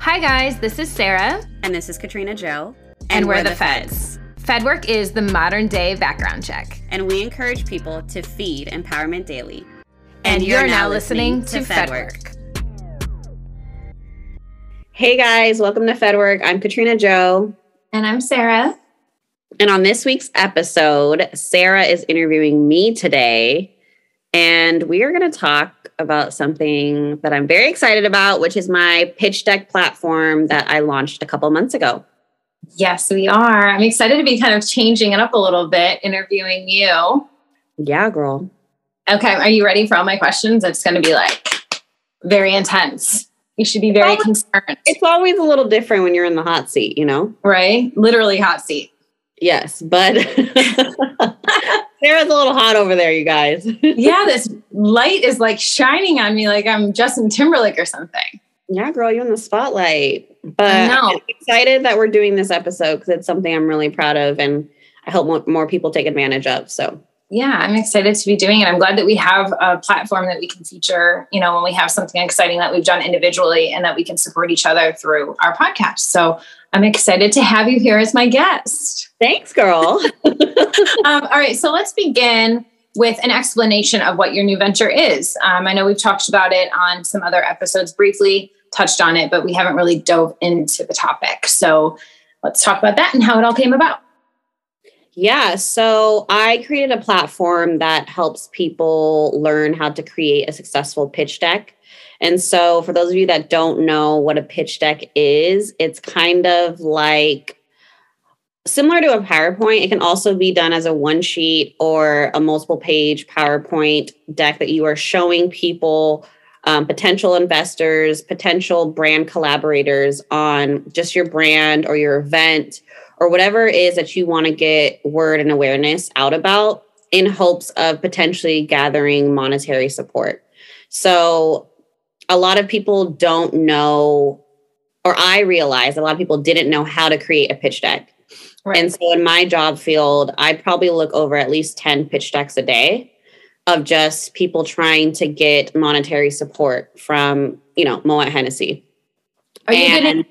Hi, guys, this is Sarah. And this is Katrina Jo. And, and we're, we're, the, the feds. feds. FedWork is the modern day background check. And we encourage people to feed Empowerment Daily. And, and you're, you're, now listening, listening to FedWork. FedWork. Hey guys, welcome to FedWork. I'm Katrina Jo. And I'm Sarah. And on this week's episode, Sarah is interviewing me today. And we are going to talk about something that I'm very excited about, which is my pitch deck platform that I launched a couple months ago. Yes, we are. I'm excited to be kind of changing it up a little bit, interviewing you. Yeah, girl. Okay, are you ready for all my questions? It's going to be like very intense. You should be very it's always, concerned. It's always a little different when you're in the hot seat, you know? Right? Literally hot seat. Yes, but Sarah's a little hot over there, you guys. yeah, this light is like shining on me like I'm Justin Timberlake or something. Yeah, girl, you're in the spotlight. But I'm excited that we're doing this episode because it's something I'm really proud of and I hope more people take advantage of. So yeah, I'm excited to be doing it. I'm glad that we have a platform that we can feature, you know, when we have something exciting that we've done individually and that we can support each other through our podcast. So I'm excited to have you here as my guest. Thanks, girl. um, all right, so let's begin with an explanation of what your new venture is. Um, I know we've talked about it on some other episodes briefly, touched on it, but we haven't really dove into the topic. So let's talk about that and how it all came about. Yeah, so I created a platform that helps people learn how to create a successful pitch deck. And so, for those of you that don't know what a pitch deck is, it's kind of like similar to a PowerPoint. It can also be done as a one sheet or a multiple page PowerPoint deck that you are showing people, um, potential investors, potential brand collaborators on just your brand or your event or whatever it is that you want to get word and awareness out about in hopes of potentially gathering monetary support. So, a lot of people don't know, or I realized a lot of people didn't know how to create a pitch deck. Right. And so, in my job field, I probably look over at least 10 pitch decks a day of just people trying to get monetary support from, you know, Moet Hennessy. Are you and, getting,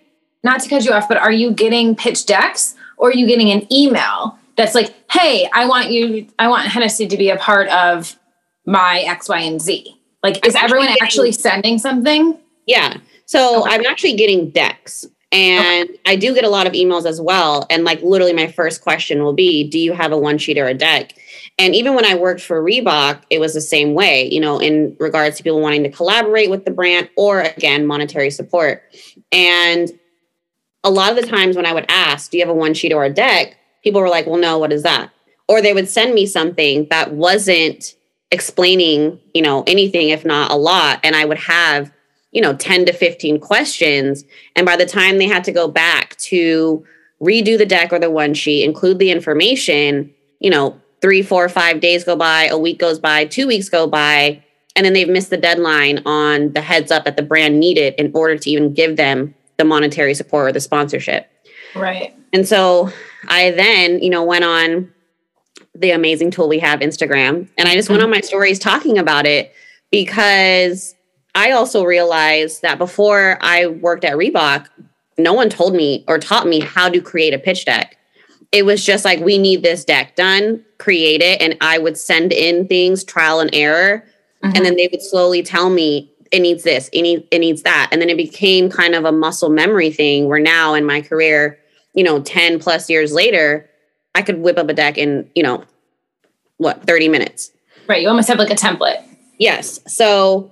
not to cut you off, but are you getting pitch decks or are you getting an email that's like, hey, I want you, I want Hennessy to be a part of my X, Y, and Z? Like, is everyone getting, actually sending something? Yeah. So okay. I'm actually getting decks. And okay. I do get a lot of emails as well. And like literally my first question will be, do you have a one sheet or a deck? And even when I worked for Reebok, it was the same way, you know, in regards to people wanting to collaborate with the brand or again, monetary support. And a lot of the times when I would ask, do you have a one sheet or a deck? People were like, well, no, what is that? Or they would send me something that wasn't explaining, you know, anything, if not a lot. And I would have, you know, 10 to 15 questions. And by the time they had to go back to redo the deck or the one sheet, include the information, you know, three, four, five days go by, a week goes by, two weeks go by, and then they've missed the deadline on the heads up that the brand needed in order to even give them the monetary support or the sponsorship. Right. And so I then, you know, went on the amazing tool we have, Instagram, and I just went on my stories talking about it because I also realized that before I worked at Reebok, no one told me or taught me how to create a pitch deck. It was just like, we need this deck done, create it. And I would send in things, trial and error. Mm-hmm. And then they would slowly tell me, it needs this, it needs, it needs that. And then it became kind of a muscle memory thing where now in my career, you know, 10 plus years later, I could whip up a deck in, you know, what, 30 minutes. Right. You almost have like a template. Yes. So,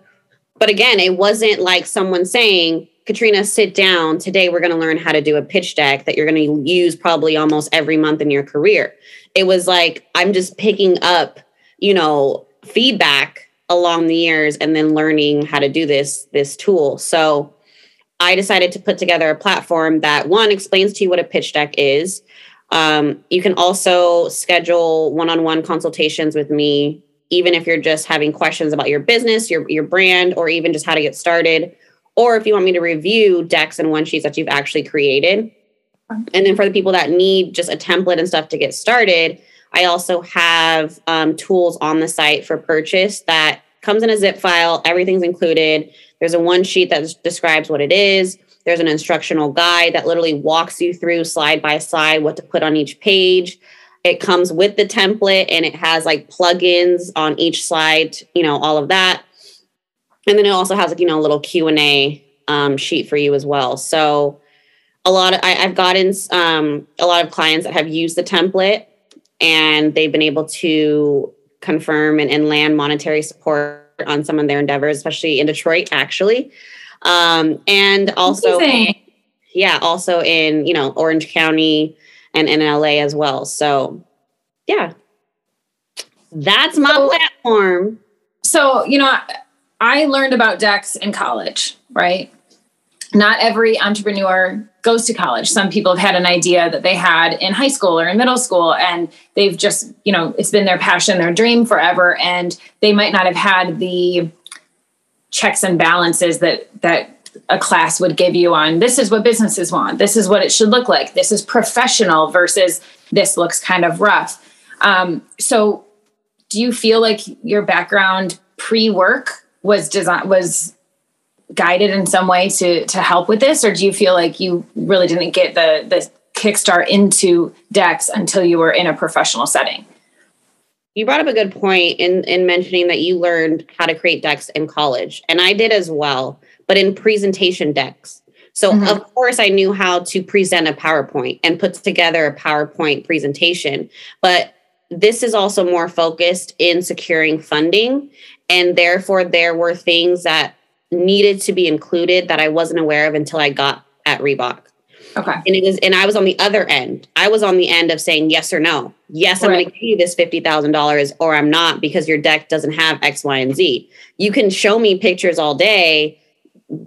but again, it wasn't like someone saying, Katrina, sit down. Today, we're going to learn how to do a pitch deck that you're going to use probably almost every month in your career. It was like, I'm just picking up, you know, feedback along the years and then learning how to do this this tool. So I decided to put together a platform that one explains to you what a pitch deck is. Um, you can also schedule one-on-one consultations with me, even if you're just having questions about your business, your your brand, or even just how to get started, or if you want me to review decks and one sheets that you've actually created. And then for the people that need just a template and stuff to get started, I also have um, tools on the site for purchase that comes in a zip file. Everything's included. There's a one sheet that describes what it is. There's an instructional guide that literally walks you through slide by slide what to put on each page. It comes with the template and it has like plugins on each slide, you know, all of that. And then it also has like, you know, a little Q&A um, sheet for you as well. So a lot of, I, have gotten um, a lot of clients that have used the template and they've been able to confirm and, and land monetary support on some of their endeavors, especially in Detroit, actually. Um, and also, Amazing. yeah, also in, you know, Orange County and in LA as well. So, yeah, that's my so, platform. So, you know, I learned about decks in college, right? Not every entrepreneur goes to college. Some people have had an idea that they had in high school or in middle school, and they've just, you know, it's been their passion, their dream forever, and they might not have had the checks and balances that that a class would give you on this is what businesses want, this is what it should look like, this is professional versus this looks kind of rough. Um, so, do you feel like your background pre work was design was guided in some way to to help with this? Or do you feel like you really didn't get the the kickstart into decks until you were in a professional setting? You brought up a good point in in mentioning that you learned how to create decks in college and i did as well but in presentation decks so mm-hmm. of course i knew how to present a powerpoint and put together a powerpoint presentation but this is also more focused in securing funding and therefore there were things that needed to be included that I wasn't aware of until I got at Reebok. Okay. And it was, and I was on the other end. I was on the end of saying yes or no. Yes, I'm going to give you this fifty thousand dollars, or I'm not because your deck doesn't have X, Y, and Z. You can show me pictures all day,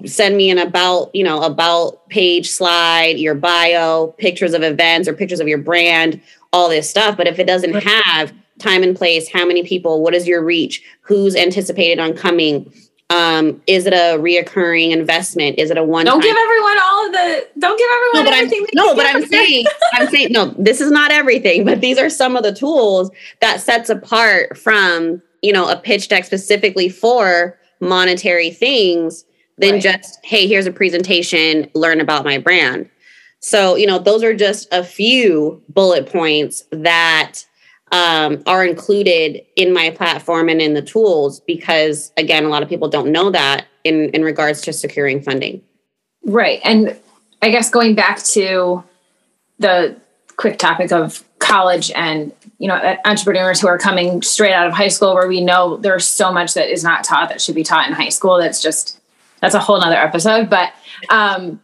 send me an about, you know, about page slide, your bio, pictures of events or pictures of your brand, all this stuff. But if it doesn't have time and place, how many people, what is your reach, who's anticipated on coming, um, is it a reoccurring investment? Is it a one? Don't give everyone all of the. Don't give everyone no, everything. I'm, no, but I'm saying, I'm saying, no. This is not everything, but these are some of the tools that sets apart from you know a pitch deck specifically for monetary things than right. just hey, here's a presentation, learn about my brand. So you know, those are just a few bullet points that um, are included in my platform and in the tools because again a lot of people don't know that in in regards to securing funding. Right. And i guess going back to the quick topic of college and you know entrepreneurs who are coming straight out of high school where we know there's so much that is not taught that should be taught in high school that's just that's a whole nother episode. But um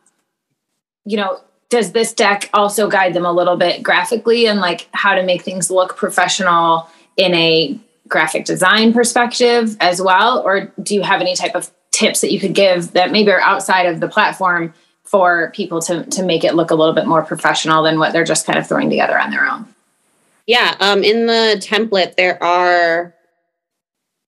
you know does this deck also guide them a little bit graphically and like how to make things look professional in a graphic design perspective as well? Or do you have any type of tips that you could give that maybe are outside of the platform for people to to make it look a little bit more professional than what they're just kind of throwing together on their own? Yeah um, in the template there are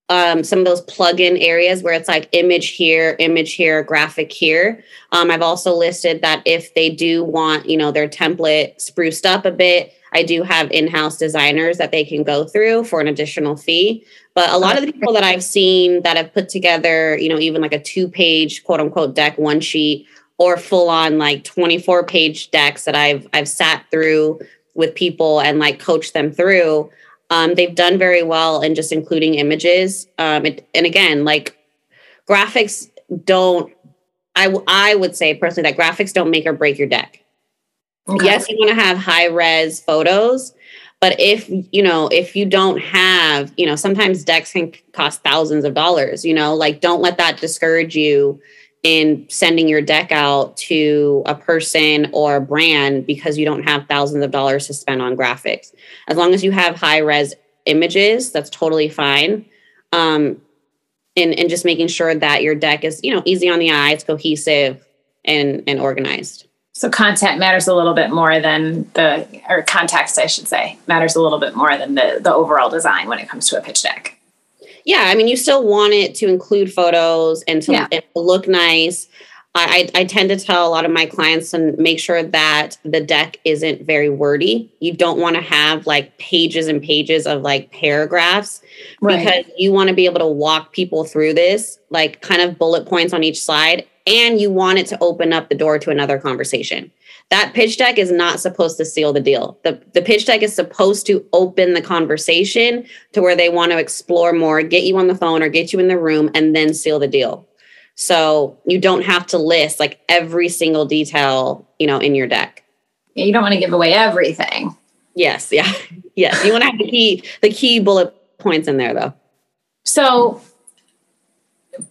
um, some of those plug-in areas where it's like image here, image here, graphic here. Um, I've also listed that if they do want, you know, their template spruced up a bit, I do have in-house designers that they can go through for an additional fee. But a lot of the people that I've seen that have put together, you know, even like a two-page quote unquote deck one sheet or full on like 24 page decks that I've I've sat through with people and like coached them through um, they've done very well in just including images. Um, it, and again, like graphics don't, I, w- I would say personally that graphics don't make or break your deck. Okay. Yes, you want to have high res photos, but if you know, if you don't have, you know, sometimes decks can cost thousands of dollars, you know, like don't let that discourage you in sending your deck out to a person or a brand because you don't have thousands of dollars to spend on graphics. As long as you have high res images, that's totally fine. Um, and, and just making sure that your deck is, you know, easy on the eye, it's cohesive and, and organized. So content matters a little bit more than the, or context, I should say, matters a little bit more than the, the overall design when it comes to a pitch deck yeah, I mean, you still want it to include photos and to, yeah. and to look nice. I, I tend to tell a lot of my clients to make sure that the deck isn't very wordy. You don't want to have like pages and pages of like paragraphs right. because you want to be able to walk people through this, like kind of bullet points on each slide. And you want it to open up the door to another conversation. That pitch deck is not supposed to seal the deal. The, the pitch deck is supposed to open the conversation to where they want to explore more, get you on the phone or get you in the room, and then seal the deal. So you don't have to list like every single detail, you know, in your deck. Yeah, you don't want to give away everything. Yes, yeah. Yes. You want to have the key the key bullet points in there though. So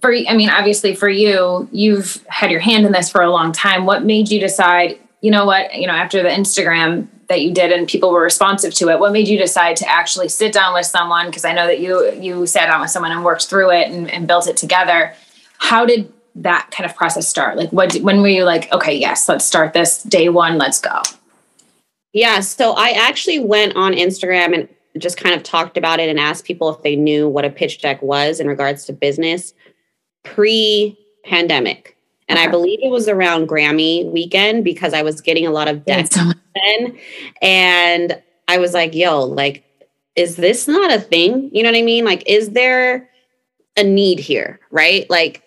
for I mean obviously for you, you've had your hand in this for a long time. What made you decide, you know what, you know, after the Instagram that you did and people were responsive to it, what made you decide to actually sit down with someone because I know that you you sat down with someone and worked through it and, and built it together how did that kind of process start? Like, what, when were you like, okay, yes, let's start this day one, let's go? Yeah. So I actually went on Instagram and just kind of talked about it and asked people if they knew what a pitch deck was in regards to business pre pandemic. And. I believe it was around Grammy weekend because I was getting a lot of decks then. And I was like, yo, like, is this not a thing? You know what I mean? Like, is there a need here? Right? Like,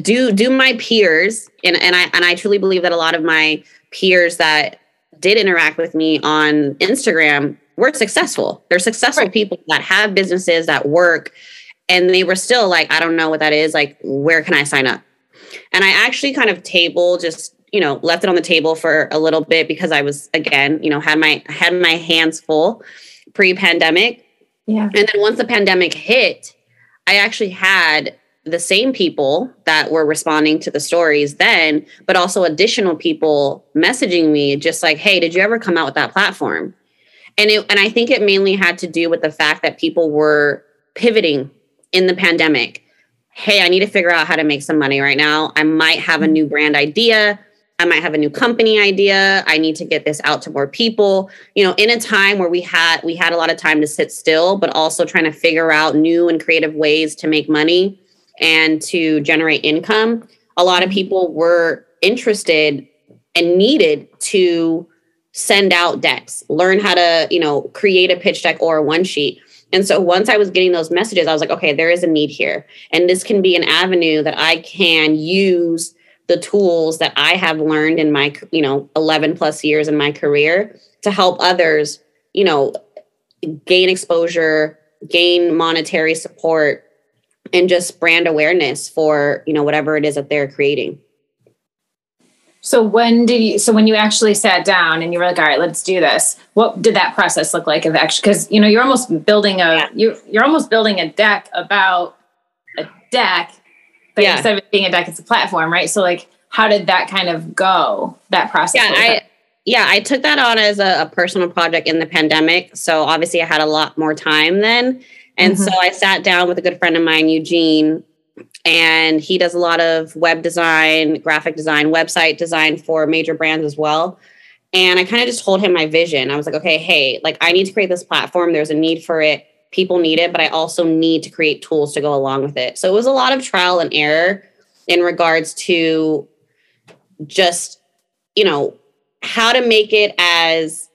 do do my peers and, and I and I truly believe that a lot of my peers that did interact with me on Instagram were successful. They're successful right. people that have businesses that work and they were still like, I don't know what that is. Like, where can I sign up? And I actually kind of table just, you know, left it on the table for a little bit because I was again, you know, had my had my hands full pre-pandemic. Yeah. And then once the pandemic hit, I actually had the same people that were responding to the stories then, but also additional people messaging me just like, "Hey, did you ever come out with that platform?" And it, and I think it mainly had to do with the fact that people were pivoting in the pandemic. Hey, I need to figure out how to make some money right now. I might have a new brand idea. I might have a new company idea. I need to get this out to more people. You know, in a time where we had we had a lot of time to sit still, but also trying to figure out new and creative ways to make money and to generate income, a lot of people were interested and needed to send out decks, learn how to, you know, create a pitch deck or a one sheet. And so once I was getting those messages, I was like, okay, there is a need here. And this can be an avenue that I can use the tools that I have learned in my, you know, 11 plus years in my career to help others, you know, gain exposure, gain monetary support, and just brand awareness for you know whatever it is that they're creating so when did you so when you actually sat down and you were like all right let's do this what did that process look like of actually because you know you're almost building a yeah. you you're almost building a deck about a deck but yeah. instead of it being a deck it's a platform right so like how did that kind of go that process yeah i yeah i took that on as a, a personal project in the pandemic so obviously i had a lot more time then and mm-hmm. so I sat down with a good friend of mine, Eugene, and he does a lot of web design, graphic design, website design for major brands as well. And I kind of just told him my vision. I was like, okay, hey, like I need to create this platform. There's a need for it. People need it, but I also need to create tools to go along with it. So it was a lot of trial and error in regards to just, you know, how to make it as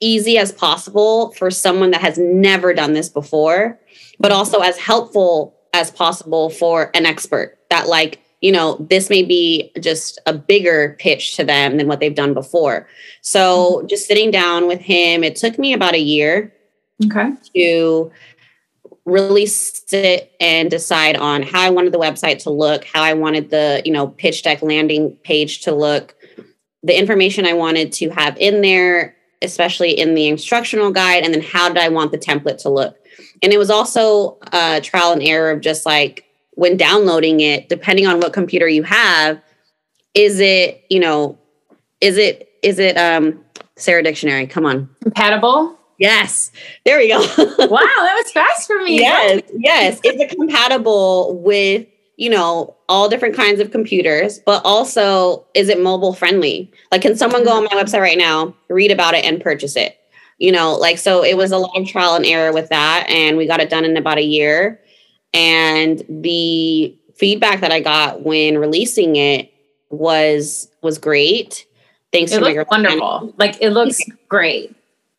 easy as possible for someone that has never done this before, but also as helpful as possible for an expert that, like, you know, this may be just a bigger pitch to them than what they've done before. So mm-hmm. just sitting down with him, it took me about a year okay. to really sit and decide on how I wanted the website to look, how I wanted the, you know, pitch deck landing page to look, the information I wanted to have in there, especially in the instructional guide, and then how did I want the template to look. And it was also a trial and error of just like when downloading it, depending on what computer you have, is it, you know, is it, is it, um, Sarah Dictionary, come on. Compatible? Yes. There we go. wow, that was fast for me. Yes, yes. Is it compatible with you know, all different kinds of computers, but also is it mobile friendly? Like, can someone go on my website right now, read about it, and purchase it? You know, like, so it was a lot of trial and error with that. And we got it done in about a year. And the feedback that I got when releasing it was was great. Thanks it to my wonderful. Like it looks great.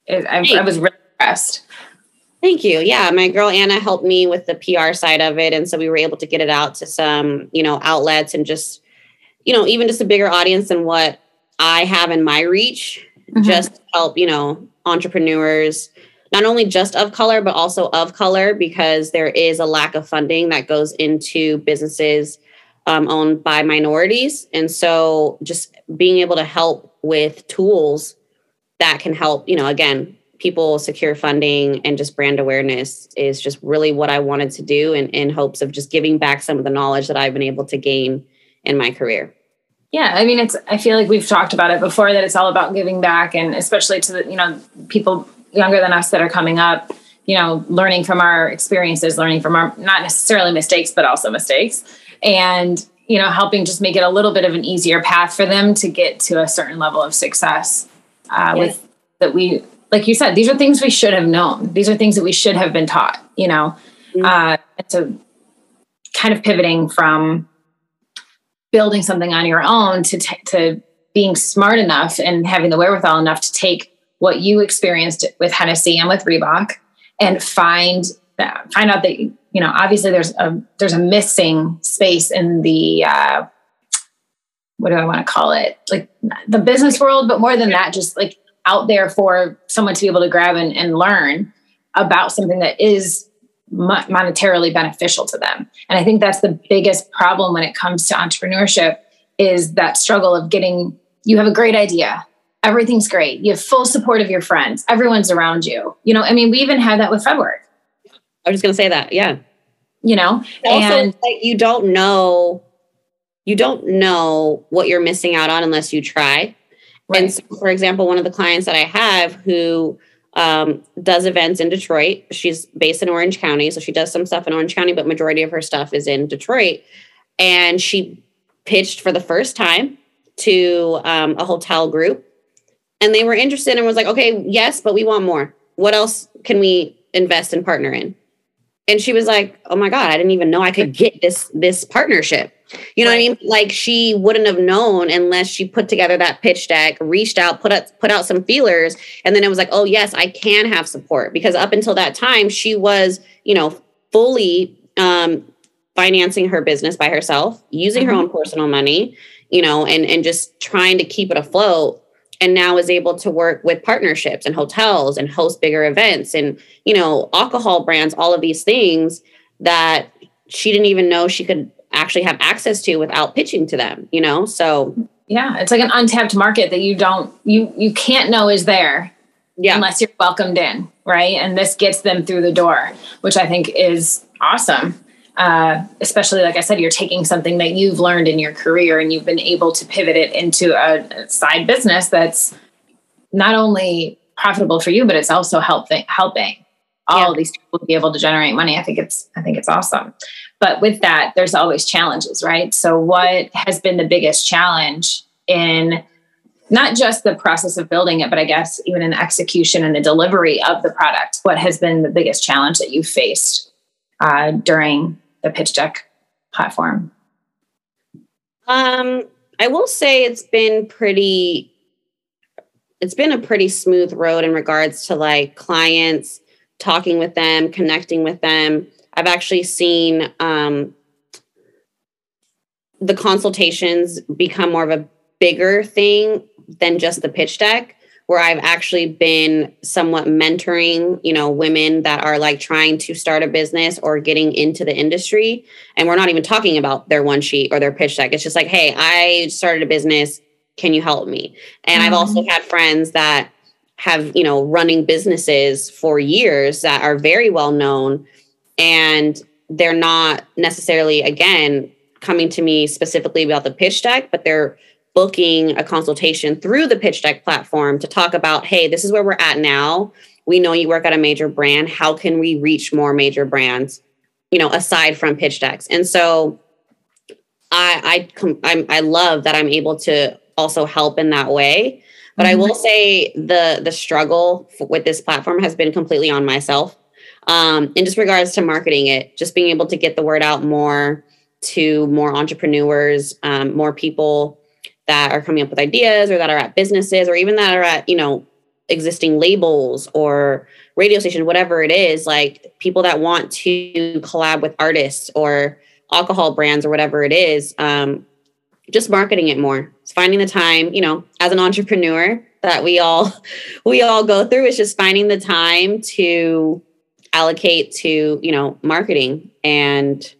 It, I, I was really impressed. Thank you. Yeah, my girl Anna helped me with the PR side of it, and so we were able to get it out to some, you know, outlets and just, you know, even just a bigger audience than what I have in my reach. Mhm. Just help, you know, entrepreneurs, not only just of color but also of color, because there is a lack of funding that goes into businesses um, owned by minorities, and so just being able to help with tools that can help, you know, again, people secure funding and just brand awareness is just really what I wanted to do in, in hopes of just giving back some of the knowledge that I've been able to gain in my career. Yeah, I mean, it's. I feel like we've talked about it before that it's all about giving back, and especially to the you know people younger than us that are coming up. You know, learning from our experiences, learning from our not necessarily mistakes, but also mistakes, and you know, helping just make it a little bit of an easier path for them to get to a certain level of success. Uh, Yes. With that, we like you said, these are things we should have known. These are things that we should have been taught. You know, Mhm. uh, so kind of pivoting from building something on your own to t- to being smart enough and having the wherewithal enough to take what you experienced with Hennessy and with Reebok and find that find out that you know obviously there's a there's a missing space in the uh, what do I want to call it? Like the business world but more than that just like out there for someone to be able to grab and, and learn about something that is monetarily beneficial to them. And i think that's the biggest problem when it comes to entrepreneurship is that struggle of getting you have a great idea. Everything's great. You have full support of your friends. Everyone's around you. You know i mean we even had that with fedwork I was just going to say that. Yeah. you know? Also, and like, you don't know, you don't know what you're missing out on unless you try. And so, for example, one of the clients that I have who um, does events in Detroit, she's based in Orange County. So she does some stuff in Orange County, but majority of her stuff is in Detroit. And she pitched for the first time to um, a hotel group. And they were interested and was like, okay, yes, but we want more. What else can we invest and partner in? And she was like, oh my God, I didn't even know I could get this this partnership. You know what I mean? Like she wouldn't have known unless she put together that pitch deck, reached out, put out put out some feelers, and then it was like, oh yes, I can have support because up until that time she was, you know, fully um, financing her business by herself, using her Mhm. own personal money, you know, and and just trying to keep it afloat. And now is able to work with partnerships and hotels and host bigger events and you know alcohol brands, all of these things that she didn't even know she could actually have access to without pitching to them. You know, so yeah it's like an untapped market that you don't you you can't know is there yeah, unless you're welcomed in, right? And this gets them through the door, which I think is awesome. Uh, especially, like I said, you're taking something that you've learned in your career and you've been able to pivot it into a, a side business that's not only profitable for you, but it's also helping helping all Yeah. these people to be able to generate money. I think it's I think it's awesome. But with that, there's always challenges, right? So, what has been the biggest challenge in not just the process of building it, but I guess even in the execution and the delivery of the product. What has been the biggest challenge that you've faced uh, during the pitch deck platform? Um, I will say it's been pretty it's been a pretty smooth road in regards to like clients talking with them, connecting with them. I've actually seen um the consultations become more of a bigger thing than just the pitch deck where I've actually been somewhat mentoring, you know, women that are like trying to start a business or getting into the industry. And we're not even talking about their one sheet or their pitch deck. It's just like, hey, I started a business. Can you help me? And I've also had friends that have, you know, running businesses for years that are very well known and they're not necessarily, again, coming to me specifically about the pitch deck, but they're booking a consultation through the pitch deck platform to talk about hey this is where we're at now. We know you work at a major brand. How can we reach more major brands you know aside from pitch decks? And so i i I'm, i love that i'm able to also help in that way. But i mm-hmm. will say the the struggle with this platform has been completely on myself um in just regards to marketing it just being able to get the word out more to more entrepreneurs, um, more people that are coming up with ideas or that are at businesses or even that are at, you know, existing labels or radio stations, whatever it is, like people that want to collab with artists or alcohol brands or whatever it is, um, just marketing it more. It's finding the time, you know, as an entrepreneur that we all we all go through is just finding the time to allocate to, you know, marketing and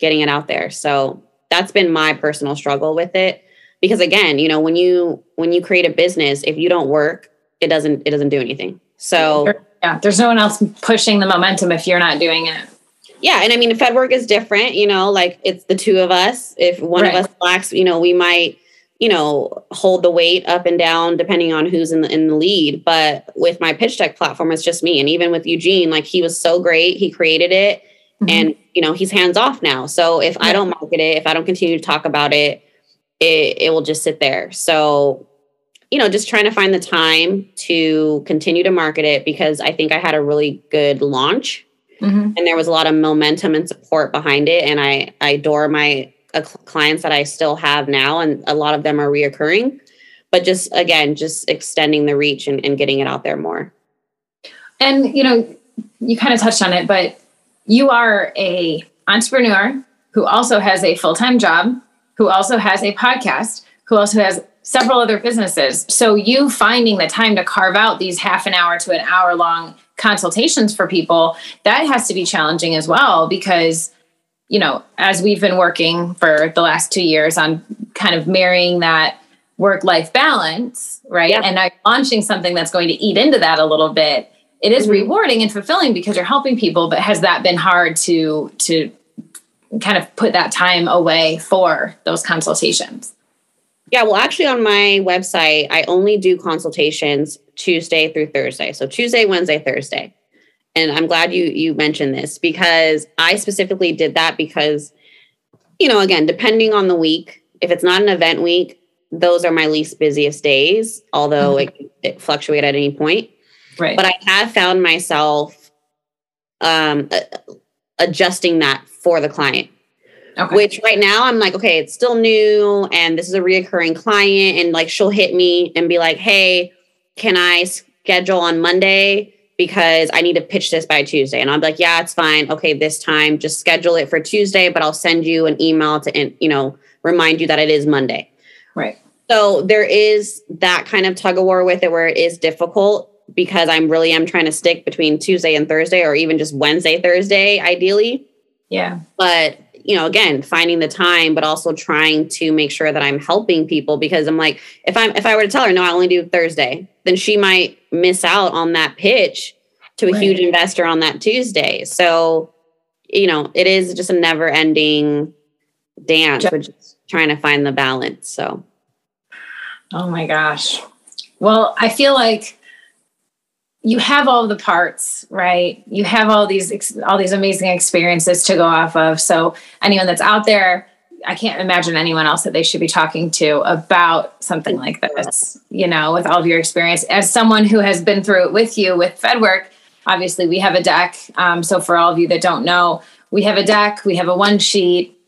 getting it out there. So that's been my personal struggle with it because again, you know, when you when you create a business, if you don't work, it doesn't it doesn't do anything. So yeah, there's no one else pushing the momentum if you're not doing it. Yeah, and I mean, Fed work is different. You know, like it's the two of us. If one right. of us lacks, you know, we might, you know, hold the weight up and down depending on who's in the in the lead. But with my pitch deck platform, it's just me. And even with Eugene, like he was so great, he created it, mm-hmm. and you know, he's hands off now. So if yeah. I don't market it, if I don't continue to talk about it, it it will just sit there. So you know, just trying to find the time to continue to market it because I think I had a really good launch mm-hmm. and there was a lot of momentum and support behind it. And I, I adore my uh, clients that I still have now, and a lot of them are reoccurring. But just again, just extending the reach and, and getting it out there more. And you know, you kind of touched on it, but you are a entrepreneur who also has a full-time job, who also has a podcast, who also has several other businesses. So you finding the time to carve out these half an hour to an hour long consultations for people, that has to be challenging as well because you know, as we've been working for the last 2 years on kind of marrying that work life balance, right? Yeah. And now launching something that's going to eat into that a little bit. It is mm-hmm. rewarding and fulfilling because you're helping people, but has that been hard to to kind of put that time away for those consultations? Yeah, well, actually, on my website, I only do consultations Tuesday through Thursday. So Tuesday, Wednesday, Thursday. And I'm glad you you mentioned this because I specifically did that because, you know, again, depending on the week, if it's not an event week, those are my least busiest days, although mm-hmm. it, it fluctuate at any point. Right. But I have found myself um, adjusting that for the client. Okay. Which right now I'm like, okay, it's still new and this is a reoccurring client. And like she'll hit me and be like, hey, can I schedule on Monday? Because I need to pitch this by Tuesday. And I'm like, yeah, it's fine. Okay, this time, just schedule it for Tuesday, but I'll send you an email to, you know, remind you that it is Monday. Right. So there is that kind of tug of war with it where it is difficult because I'm really am trying to stick between Tuesday and Thursday or even just Wednesday, Thursday, ideally. Yeah. But you know, again, finding the time, but also trying to make sure that I'm helping people because I'm like, if I'm if I were to tell her no, I only do Thursday, then she might miss out on that pitch to a right. huge investor on that Tuesday. So, you know, it is just a never ending dance, is trying to find the balance. So Oh my gosh. Well, I feel like you have all the parts right? You have all these all these amazing experiences to go off of. So anyone that's out there i can't imagine anyone else that they should be talking to about something like this you know with all of your experience. As someone who has been through it with you with fedwork obviously we have a deck. Um, so for all of you that don't know we have a deck we have a one sheet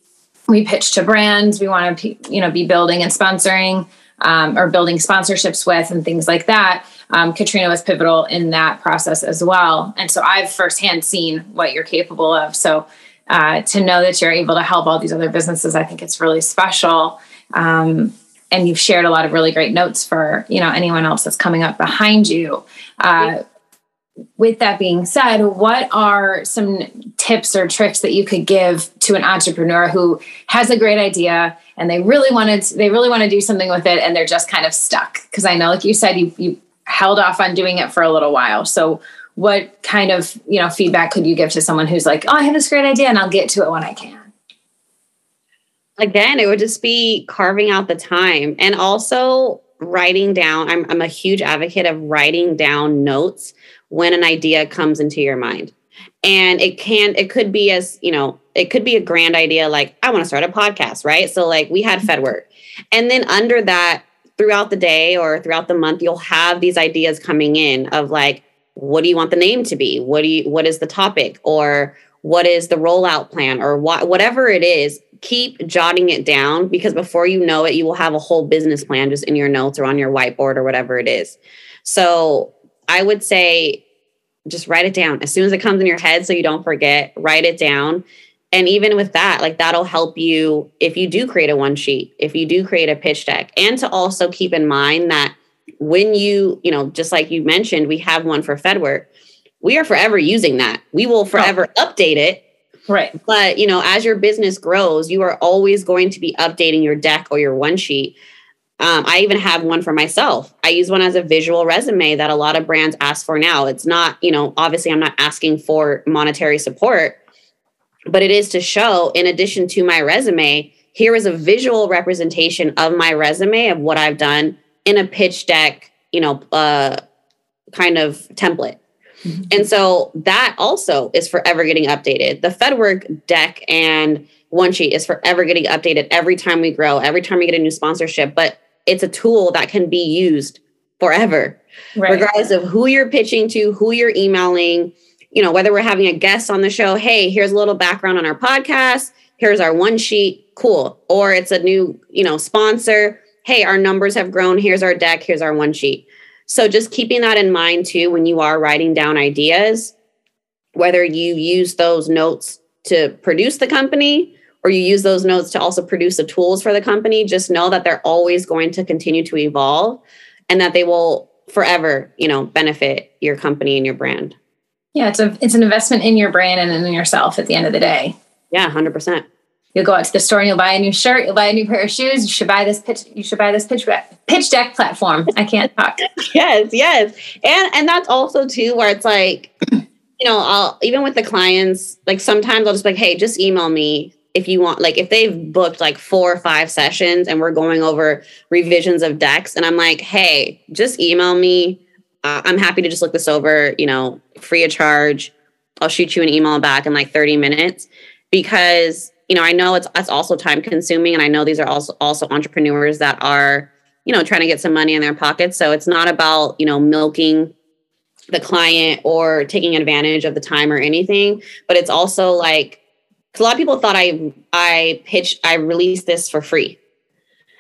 we pitch to brands we want to you know be building and sponsoring um, or building sponsorships with and things like that um, Katrina was pivotal in that process as well. And so I've firsthand seen what you're capable of. So uh, to know that you're able to help all these other businesses, I think it's really special. Um, and you've shared a lot of really great notes for you know anyone else that's coming up behind you. Uh, with that being said, what are some tips or tricks that you could give to an entrepreneur who has a great idea and they really wanted they really want to do something with it and they're just kind of stuck? Because I know, like you said, you you held off on doing it for a little while. So what kind of, you know, feedback could you give to someone who's like, "Oh, I have this great idea and I'll get to it when I can?" Again, it would just be carving out the time and also writing down. I'm I'm a huge advocate of writing down notes when an idea comes into your mind. And it can it could be as, you know, it could be a grand idea like I want to start a podcast, right? So like we had FedWork. And then under that throughout the day or throughout the month, you'll have these ideas coming in of like, what do you want the name to be? What do you, what is the topic? Or what is the rollout plan or what, whatever it is, keep jotting it down because before you know it, you will have a whole business plan just in your notes or on your whiteboard or whatever it is. So I would say just write it down as soon as it comes in your head so you don't forget, write it down. And even with that, like that'll help you if you do create a one sheet, if you do create a pitch deck, and to also keep in mind that when you, you know, just like you mentioned, we have one for FedWork. We are forever using that. We will forever oh. update it Right. But, you know, as your business grows, you are always going to be updating your deck or your one sheet. Um, I even have one for myself. I use one as a visual resume that a lot of brands ask for now. It's not, you know, obviously I'm not asking for monetary support, but it is to show, in addition to my resume, here is a visual representation of my resume of what I've done in a pitch deck, you know, uh, kind of template. Mm-hmm. And so that also is forever getting updated. The FedWork deck and one sheet is forever getting updated every time we grow, every time we get a new sponsorship. But it's a tool that can be used forever, right. regardless of who you're pitching to, who you're emailing, you know, whether we're having a guest on the show, hey, here's a little background on our podcast, here's our one sheet, cool. Or it's a new, you know, sponsor, hey, our numbers have grown, here's our deck, here's our one sheet. So just keeping that in mind too when you are writing down ideas, whether you use those notes to produce the company or you use those notes to also produce the tools for the company, just know that they're always going to continue to evolve and that they will forever, you know, benefit your company and your brand. Yeah, it's a it's an investment in your brand and in yourself at the end of the day. Yeah, 100% you'll go out to the store and you'll buy a new shirt, you'll buy a new pair of shoes. You should buy this pitch. You should buy this pitch pitch deck platform. I can't talk. yes, yes, and and that's also too where it's like, you know, I'll even with the clients, like sometimes I'll just be like, hey, just email me if you want. Like if they've booked like four or five sessions and we're going over revisions of decks, and I'm like, hey, just email me. Uh, I'm happy to just look this over. You know, free of charge. I'll shoot you an email back in like 30 minutes because you know, I know it's it's also time consuming, and I know these are also also entrepreneurs that are, you know, trying to get some money in their pockets. So it's not about you know milking the client or taking advantage of the time or anything, but it's also like a lot of people thought I I pitched I released this for free,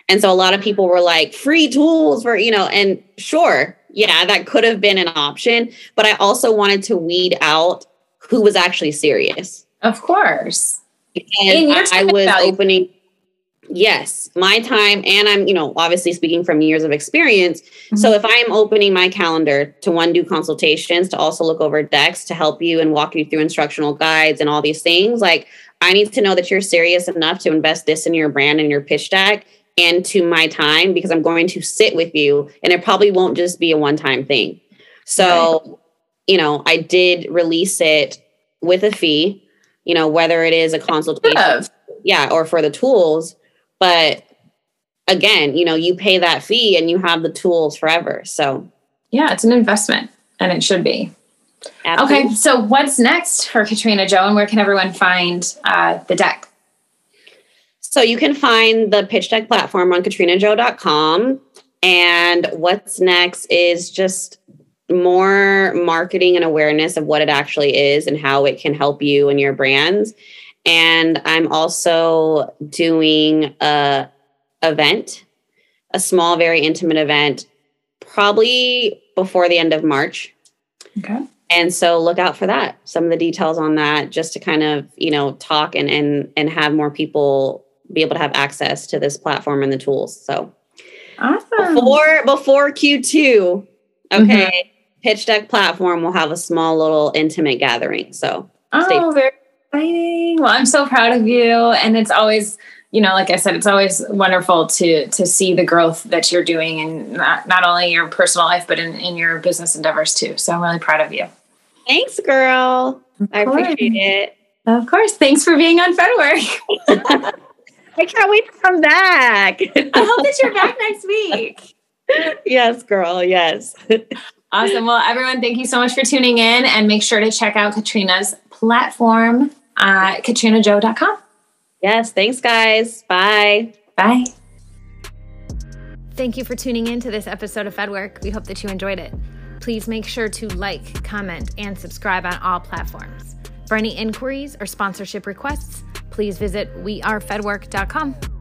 and so a lot of people were like free tools for you know, and sure, yeah, that could have been an option, but I also wanted to weed out who was actually serious. Of course and I, I was value. opening yes my time and i'm you know obviously speaking from years of experience mm-hmm. so if i am opening my calendar to one do consultations to also look over decks to help you and walk you through instructional guides and all these things like i need to know that you're serious enough to invest this in your brand and your pitch deck and to my time because i'm going to sit with you and it probably won't just be a one time thing so right. you know i did release it with a fee you know, whether it is a consultation, yeah, or for the tools. But again, you know, you pay that fee and you have the tools forever. So, yeah, it's an investment and it should be. Absolutely. Okay, so what's next for Katrina Jo, and where can everyone find uh, the deck? So you can find the pitch deck platform on katrinajo.com. And what's next is just more marketing and awareness of what it actually is and how it can help you and your brands. And I'm also doing a event, a small, very intimate event, probably before the end of March. Okay. And so look out for that. Some of the details on that, just to kind of, you know, talk and and and have more people be able to have access to this platform and the tools. So awesome. Before before Q2, okay. Mm-hmm pitch deck platform will have a small little intimate gathering. So oh, very exciting. Well, I'm so proud of you. And it's always, you know, like I said, it's always wonderful to to see the growth that you're doing in not, not only your personal life, but in, in your business endeavors too. So I'm really proud of you. Thanks, girl. I appreciate it. Of course. Thanks for being on FedWork. I can't wait to come back. I hope that you're back next week. Yes, girl. Yes. Awesome. Well, everyone, thank you so much for tuning in and make sure to check out Katrina's platform at katrinajo.com. Yes. Thanks, guys. Bye. Bye. Thank you for tuning in to this episode of FedWork. We hope that you enjoyed it. Please make sure to like, comment, and subscribe on all platforms. For any inquiries or sponsorship requests, please visit wearefedwork.com.